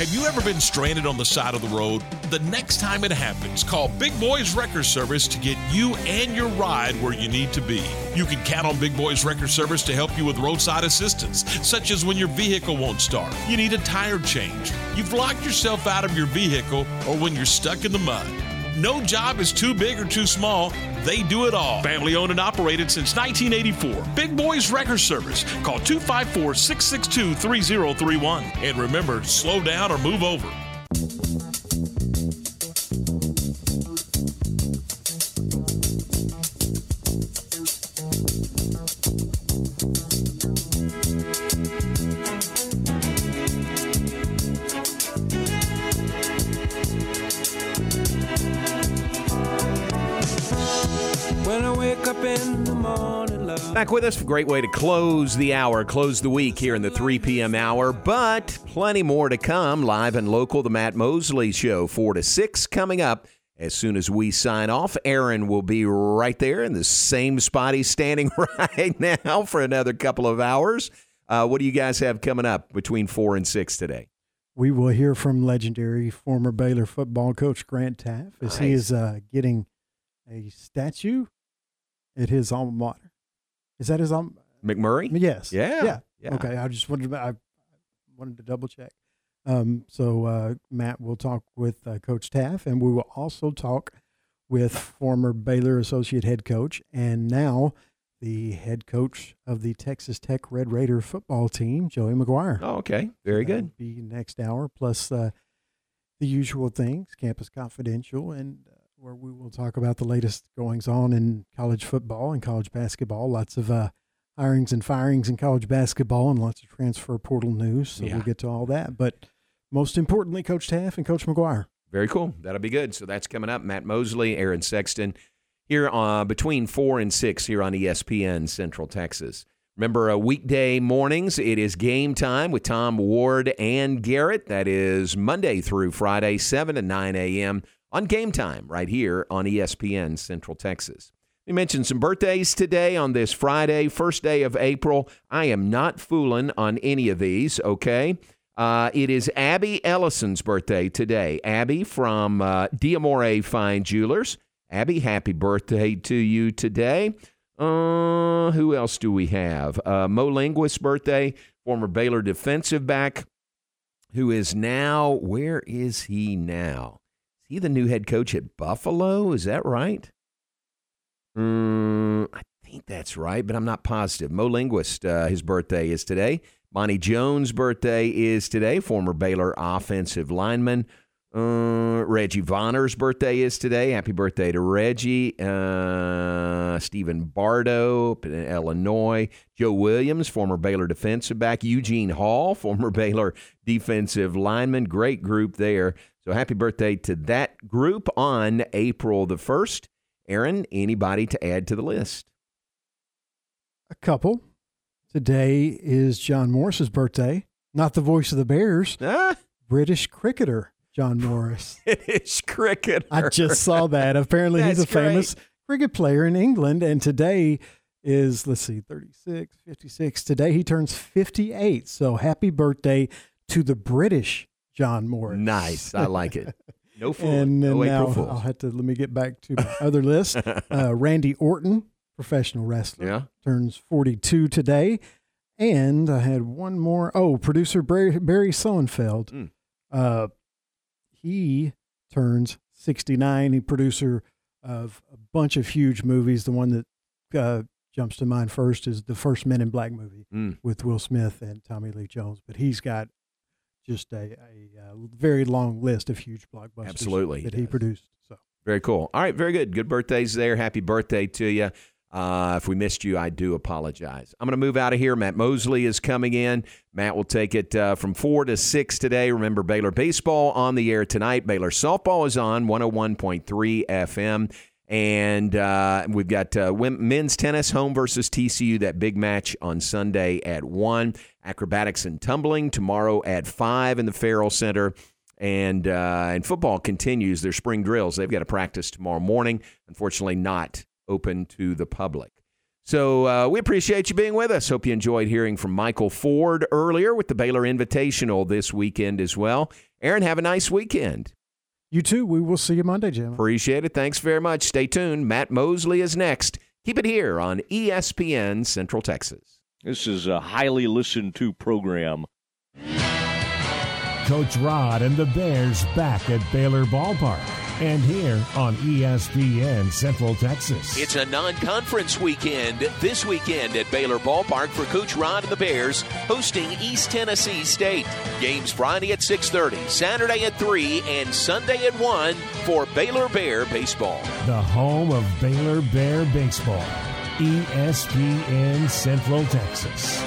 Have you ever been stranded on the side of the road? The next time it happens, call Big Boys Wrecker Service to get you and your ride where you need to be. You can count on Big Boys Wrecker Service to help you with roadside assistance, such as when your vehicle won't start, you need a tire change, you've locked yourself out of your vehicle, or when you're stuck in the mud. No job is too big or too small. They do it all. Family owned and operated since 1984. Big Boys Wrecker Service. Call 254 662 3031. And remember, slow down or move over. Back with us, great way to close the hour, close the week here in the 3 p.m. hour, but plenty more to come. Live and local, the Matt Mosley Show, 4 to 6 coming up. As soon as we sign off, Aaron will be right there in the same spot he's standing (laughs) right now for another couple of hours. Uh, what do you guys have coming up between 4 and 6 today? We will hear from legendary former Baylor football coach Grant Teaff as he is uh, getting a statue at his alma mater. Is that his alma? McMurry? Yes. Yeah. Yeah. Yeah. Okay. I just wanted to, I wanted to double check. Um, so uh, Matt will talk with uh, Coach Teaff, and we will also talk with former Baylor associate head coach and now the head coach of the Texas Tech Red Raider football team, Joey McGuire. Oh, okay. Very That'll good. Be next hour plus uh, the usual things, Campus Confidential, and uh, where we will talk about the latest goings on in college football and college basketball. Lots of uh, hirings and firings in college basketball, and lots of transfer portal news. So Yeah. we'll get to all that. But most importantly, Coach Teaff and Coach McGuire. Very cool. That'll be good. So that's coming up. Matt Mosley, Aaron Sexton, here uh, between four and six here on ESPN Central Texas. Remember, uh, weekday mornings, it is game time with Tom Ward and Garrett. That is Monday through Friday, 7 to 9 a.m. on game time right here on ESPN Central Texas. We mentioned some birthdays today on this Friday, first day of April. I am not fooling on any of these, okay? Uh, it is Abby Ellison's birthday today. Abby from uh, Diamore Fine Jewelers. Abby, happy birthday to you today. Uh, who else do we have? Uh, Mo Linguist's birthday, former Baylor defensive back, who is now, where is he now? He the new head coach at Buffalo? Is that right? Mm, I think that's right, but I'm not positive. Mo Linguist, uh, his birthday is today. Bonnie Jones' birthday is today, former Baylor offensive lineman. Uh, Reggie Vonner's birthday is today. Happy birthday to Reggie. Uh, Stephen Bardo, in Illinois. Joe Williams, former Baylor defensive back. Eugene Hall, former (laughs) Baylor defensive lineman. Great group there. So happy birthday to that group on April the 1st. Aaron, anybody to add to the list? A couple. Today is John Morris's birthday. Not the voice of the Bears. (laughs) Ah. British cricketer John Morris. (laughs) British cricketer. I just saw that. Apparently, he's a great. famous cricket player in England, and today is, let's see, 36, 56. Today he turns 58. So happy birthday to the British John Morris. Nice. I like it. (laughs) No fool. and then no now April Fools. I'll have to let me get back to my other list. (laughs) Uh, Randy Orton, professional wrestler, Yeah. turns 42 today. And I had one more. Oh, producer Barry, Barry Sonnenfeld. Hmm. Uh, he turns 69. He producer of a bunch of huge movies. The one that uh, jumps to mind first is the first Men in Black movie Mm. with Will Smith and Tommy Lee Jones. But he's got just a, a, uh very long list of huge blockbusters Absolutely, that he he produced. So Very cool. All right, very good. Good birthdays there. Happy birthday to you. Uh, if we missed you, I do apologize. I'm going to move out of here. Matt Mosley is coming in. Matt will take it uh, from 4 to 6 today. Remember, Baylor Baseball on the air tonight. Baylor Softball is on 101.3 FM. And uh, we've got uh, men's tennis, home versus TCU, that big match on Sunday at 1. Acrobatics and tumbling tomorrow at 5 in the Ferrell Center. And uh, and football continues their spring drills. They've got to practice tomorrow morning. Unfortunately, not open to the public. So uh, we appreciate you being with us. Hope you enjoyed hearing from Michael Ford earlier with the Baylor Invitational this weekend as well. Aaron, have a nice weekend. You too. We will see you Monday, Jim. Appreciate it. Thanks very much. Stay tuned. Matt Mosley is next. Keep it here on ESPN Central Texas. This is a highly listened to program. Coach Rod and the Bears back at Baylor Ballpark and here on ESPN Central Texas. It's a non-conference weekend this weekend at Baylor Ballpark for Coach Rod and the Bears hosting East Tennessee State. Games Friday at 6:30, Saturday at 3, and Sunday at 1 for Baylor Bear baseball. the home of Baylor Bear Baseball. ESPN Central Texas.